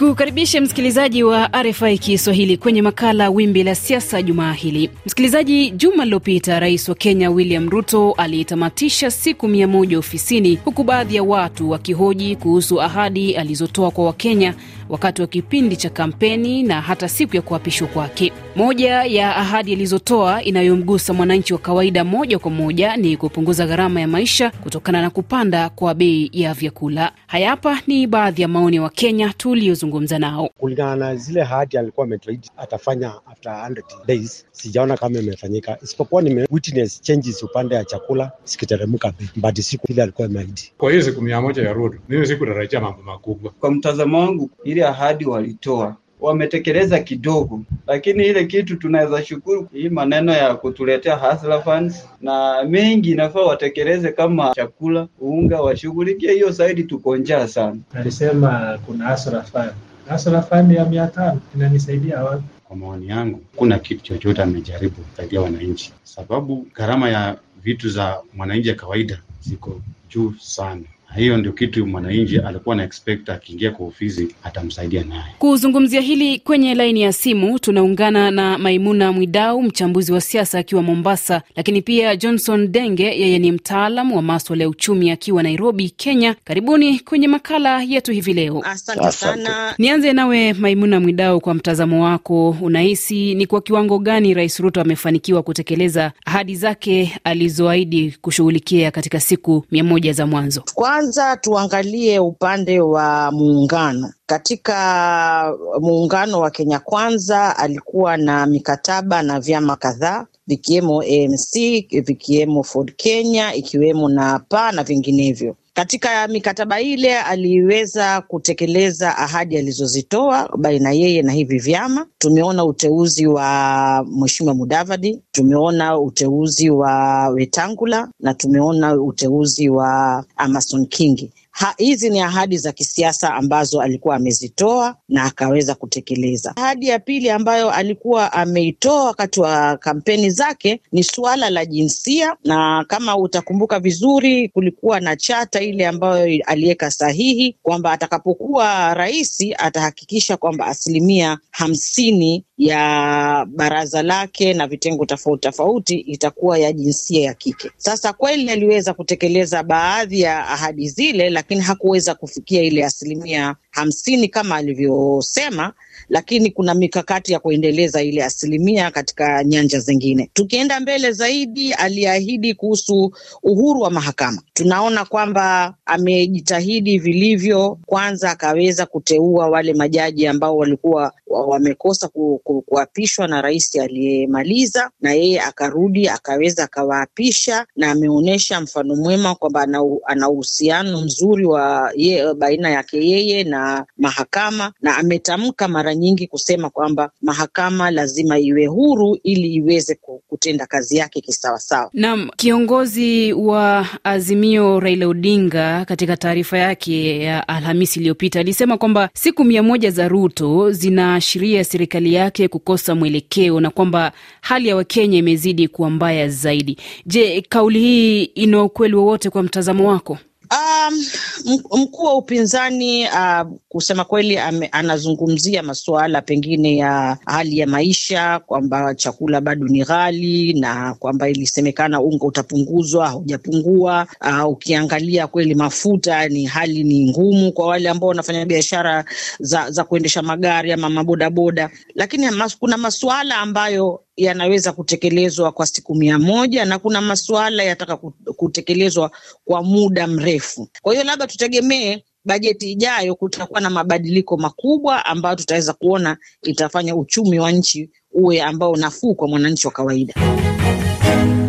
Nikukaribishe msikilizaji wa RFI Kiswahili kwenye makala Wimbi la Siasa jumaa hili. Msikilizaji, juma lililopita rais wa Kenya William Ruto alitamatisha siku mia moja ofisini, huku baadhi ya watu wakihoji kuhusu ahadi alizotoa kwa Wakenya wakati wa kipindi cha kampeni na hata siku ya kuapishwa kwake. Moja ya ahadi alizotoa inayomgusa mwananchi wa kawaida moja kwa moja ni kupunguza gharama ya maisha kutokana na kupanda kwa bei ya vyakula. Haya hapa ni baadhi ya maoni ya Wakenya tuliozungumza nao. Kulingana na zile ahadi alikuwa ametuahidi atafanya after 100 days, sijaona kama imefanyika, isipokuwa nime witness changes upande ya chakula zikiteremka bei, but siku ile alikuwa ameahidi. Kwa hiyo siku mia moja ya Ruto mimi sikutarajia mambo makubwa. Kwa mtazamo wangu, ile ahadi walitoa wametekeleza kidogo, lakini ile kitu tunaweza shukuru hii maneno ya kutuletea hustler funds na mengi inafaa watekeleze, kama chakula, unga, washughulikie hiyo saidi, tuko njaa sana. Alisema kuna hustler fund, hustler fund ya mia tano inanisaidia wapi? Kwa maoni yangu, kuna kitu chochote amejaribu kusaidia wananchi, sababu gharama ya vitu za mwananchi ya kawaida ziko juu sana. Hiyo ndio kitu mwananchi alikuwa na expect akiingia kwa ofisi atamsaidia naye. Kuzungumzia hili kwenye laini ya simu tunaungana na Maimuna Mwidau, mchambuzi wa siasa akiwa Mombasa, lakini pia Johnson Denge, yeye ni mtaalam wa maswala ya uchumi akiwa Nairobi, Kenya. Karibuni kwenye makala yetu hivi leo. Asante sana. Nianze nawe Maimuna Mwidau, kwa mtazamo wako, unahisi ni kwa kiwango gani Rais Ruto amefanikiwa kutekeleza ahadi zake alizoahidi kushughulikia katika siku mia moja za mwanzo? Kwanza tuangalie upande wa muungano. Katika muungano wa Kenya Kwanza alikuwa na mikataba na vyama kadhaa vikiwemo ANC, vikiwemo Ford Kenya, ikiwemo na PA na vinginevyo. Katika mikataba ile aliweza kutekeleza ahadi alizozitoa baina yeye na hivi vyama. Tumeona uteuzi wa Mheshimiwa Mudavadi, tumeona uteuzi wa Wetangula na tumeona uteuzi wa Amason Kingi. Hizi ni ahadi za kisiasa ambazo alikuwa amezitoa na akaweza kutekeleza. Ahadi ya pili ambayo alikuwa ameitoa wakati wa kampeni zake ni suala la jinsia, na kama utakumbuka vizuri, kulikuwa na chata ile ambayo aliweka sahihi kwamba atakapokuwa rais atahakikisha kwamba asilimia hamsini ya baraza lake na vitengo tofauti tofauti itakuwa ya jinsia ya kike. Sasa kweli aliweza kutekeleza baadhi ya ahadi zile, lakini hakuweza kufikia ile asilimia hamsini kama alivyosema, lakini kuna mikakati ya kuendeleza ile asilimia katika nyanja zingine. Tukienda mbele zaidi, aliahidi kuhusu uhuru wa mahakama. Tunaona kwamba amejitahidi vilivyo. Kwanza akaweza kuteua wale majaji ambao walikuwa wamekosa ku, ku, kuapishwa na rais aliyemaliza, na yeye akarudi akaweza akawaapisha, na ameonyesha mfano mwema kwamba ana uhusiano mzuri wa ye, baina yake yeye na mahakama, na ametamka mara nyingi kusema kwamba mahakama lazima iwe huru ili iweze kutenda kazi yake kisawasawa. Naam, kiongozi wa Azimio Raila Odinga katika taarifa yake ya Alhamisi iliyopita alisema kwamba siku mia moja za Ruto zinaashiria serikali yake kukosa mwelekeo na kwamba hali ya Wakenya imezidi kuwa mbaya zaidi. Je, kauli hii ina ukweli wowote kwa mtazamo wako? Um, mkuu wa upinzani uh, kusema kweli ame, anazungumzia masuala pengine ya hali ya maisha kwamba chakula bado ni ghali na kwamba ilisemekana unga utapunguzwa, haujapungua. Uh, ukiangalia kweli mafuta ni hali ni ngumu kwa wale ambao wanafanya biashara za, za kuendesha magari ama mabodaboda, lakini mas, kuna masuala ambayo yanaweza kutekelezwa kwa siku mia moja na kuna masuala yataka kutekelezwa kwa muda mrefu. Kwa hiyo labda tutegemee bajeti ijayo kutakuwa na mabadiliko makubwa ambayo tutaweza kuona itafanya uchumi wa nchi uwe ambao nafuu kwa mwananchi wa kawaida.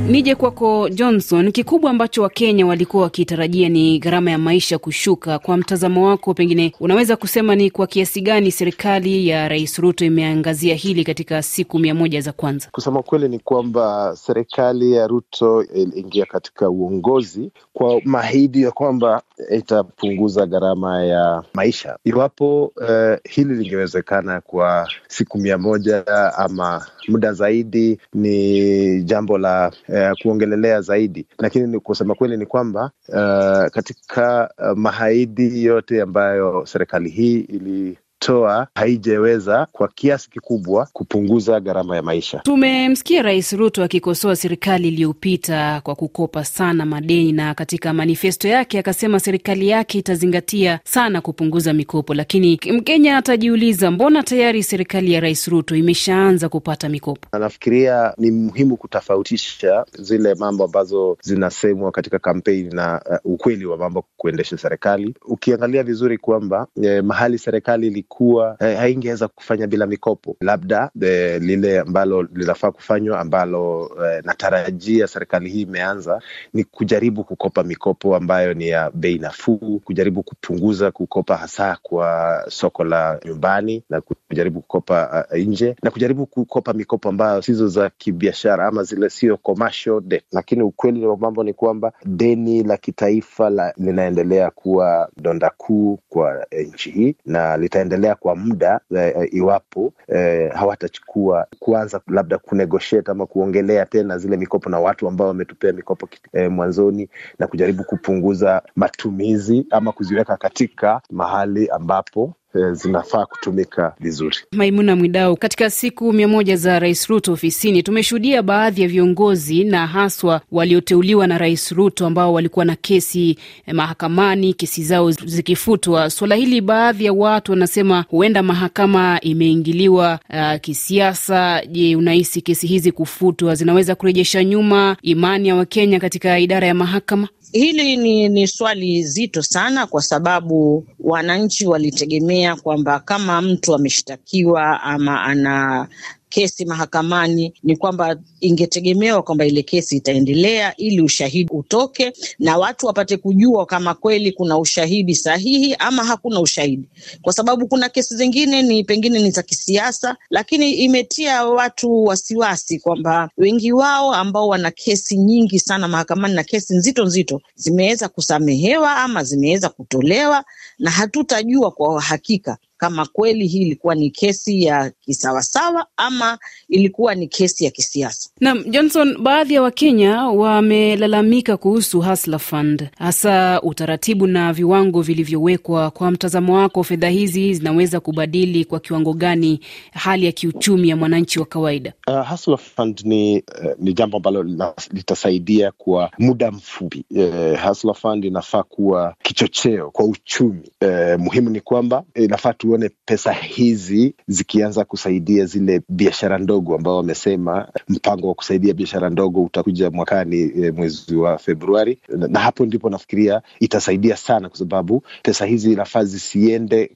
Nije kwako Johnson, kikubwa ambacho Wakenya walikuwa wakitarajia ni gharama ya maisha kushuka. Kwa mtazamo wako, pengine unaweza kusema ni kwa kiasi gani serikali ya Rais Ruto imeangazia hili katika siku mia moja za kwanza? Kusema kweli ni kwamba serikali ya Ruto iliingia katika uongozi kwa mahidi ya kwamba itapunguza gharama ya maisha. Iwapo uh, hili lingewezekana kwa siku mia moja ama muda zaidi, ni jambo la uh, kuongelelea zaidi, lakini kusema kweli ni kwamba uh, katika uh, mahaidi yote ambayo serikali hii ili aliyoitoa haijaweza kwa kiasi kikubwa kupunguza gharama ya maisha. Tumemsikia Rais Ruto akikosoa serikali iliyopita kwa kukopa sana madeni, na katika manifesto yake akasema serikali yake itazingatia sana kupunguza mikopo. Lakini Mkenya atajiuliza, mbona tayari serikali ya Rais Ruto imeshaanza kupata mikopo? Nafikiria ni muhimu kutofautisha zile mambo ambazo zinasemwa katika kampeni na uh, ukweli wa mambo kuendesha serikali. Ukiangalia vizuri kwamba eh, mahali serikali ilikuwa eh, haingeweza kufanya bila mikopo, labda de, lile ambalo linafaa kufanywa ambalo eh, natarajia serikali hii imeanza ni kujaribu kukopa mikopo ambayo ni ya bei nafuu, kujaribu kupunguza kukopa hasa kwa soko la nyumbani na kujaribu kukopa uh, nje na kujaribu kukopa mikopo ambayo sizo za kibiashara ama zile sio commercial debt. Lakini ukweli wa mambo ni kwamba deni la kitaifa la, linaendelea kuwa donda kuu kwa eh, nchi hii na litaendelea kwa muda eh, iwapo eh, hawatachukua kuanza labda kunegotiate ama kuongelea tena zile mikopo na watu ambao wametupea mikopo eh, mwanzoni na kujaribu kupunguza matumizi ama kuziweka katika mahali ambapo zinafaa kutumika vizuri. Maimuna Mwidau, katika siku mia moja za Rais Ruto ofisini tumeshuhudia baadhi ya viongozi na haswa walioteuliwa na Rais Ruto ambao walikuwa na kesi eh, mahakamani, kesi zao zikifutwa. Suala hili baadhi ya watu wanasema huenda mahakama imeingiliwa uh, kisiasa. Je, unahisi kesi hizi kufutwa zinaweza kurejesha nyuma imani ya Wakenya katika idara ya mahakama? Hili ni, ni swali zito sana kwa sababu wananchi walitegemea kwamba kama mtu ameshtakiwa ama ana kesi mahakamani ni kwamba ingetegemewa kwamba ile kesi itaendelea ili ushahidi utoke na watu wapate kujua kama kweli kuna ushahidi sahihi ama hakuna ushahidi, kwa sababu kuna kesi zingine ni pengine ni za kisiasa, lakini imetia watu wasiwasi kwamba wengi wao ambao wana kesi nyingi sana mahakamani na kesi nzito nzito zimeweza kusamehewa ama zimeweza kutolewa, na hatutajua kwa hakika kama kweli hii ilikuwa ni kesi ya kisawasawa ama ilikuwa ni kesi ya kisiasa. Naam, Johnson, baadhi ya Wakenya wamelalamika kuhusu Hustler Fund, hasa utaratibu na viwango vilivyowekwa. Kwa mtazamo wako, fedha hizi zinaweza kubadili kwa kiwango gani hali ya kiuchumi ya mwananchi wa kawaida? Uh, Hustler Fund ni, uh, ni jambo ambalo litasaidia kwa muda mfupi. Uh, Hustler Fund inafaa kuwa kichocheo kwa uchumi. Uh, muhimu ni kwamba inafaa tuone pesa hizi zikianza kusaidia zile biashara ndogo ambao wamesema mpango wa kusaidia biashara ndogo utakuja mwakani e, mwezi wa Februari na, na hapo ndipo nafikiria itasaidia sana, kwa sababu pesa hizi nafaa zisiende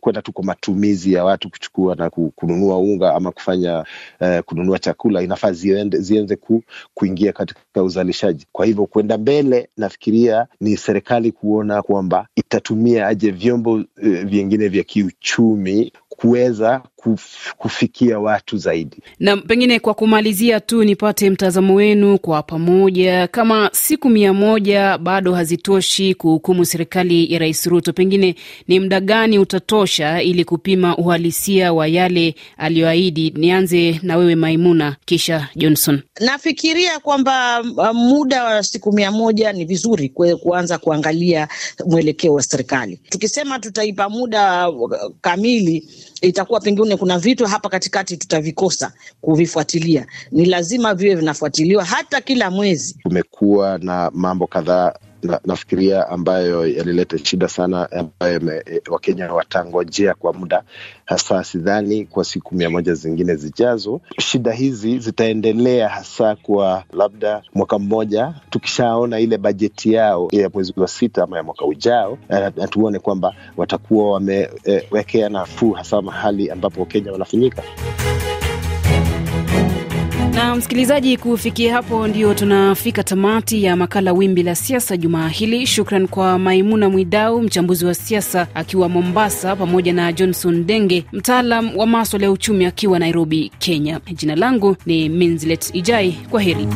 kwenda tu kwa matumizi ya watu kuchukua na kununua unga ama kufanya uh, kununua chakula. Inafaa ziende, ziende ku, kuingia katika uzalishaji. Kwa hivyo kwenda mbele, nafikiria ni serikali kuona kwamba itatumia aje vyombo uh, vingine vya kiuchumi kuweza kuf, kufikia watu zaidi. Na pengine kwa kumalizia tu nipate mtazamo wenu kwa pamoja, kama siku mia moja bado hazitoshi kuhukumu serikali ya Rais Ruto, pengine ni muda gani utatosha ili kupima uhalisia wa yale aliyoahidi? Nianze na wewe Maimuna, kisha Johnson. Nafikiria kwamba muda wa siku mia moja ni vizuri kuanza kuangalia mwelekeo wa serikali. Tukisema tutaipa muda kamili itakuwa pengine kuna vitu hapa katikati tutavikosa kuvifuatilia. Ni lazima viwe vinafuatiliwa hata kila mwezi. Kumekuwa na mambo kadhaa na, nafikiria ambayo yalileta shida sana ambayo Wakenya watangojea kwa muda hasa, sidhani kwa siku mia moja zingine zijazo. Shida hizi zitaendelea hasa kwa labda mwaka mmoja, tukishaona ile bajeti yao ya mwezi wa sita ama ya mwaka ujao, na tuone kwamba watakuwa wamewekea nafuu hasa mahali ambapo Wakenya wanafunyika. Na msikilizaji, kufikia hapo ndio tunafika tamati ya makala Wimbi la Siasa jumaa hili. Shukran kwa Maimuna Mwidau, mchambuzi wa siasa akiwa Mombasa, pamoja na Johnson Denge, mtaalam wa maswala ya uchumi akiwa Nairobi, Kenya. Jina langu ni minlet Ijai. Kwa heri.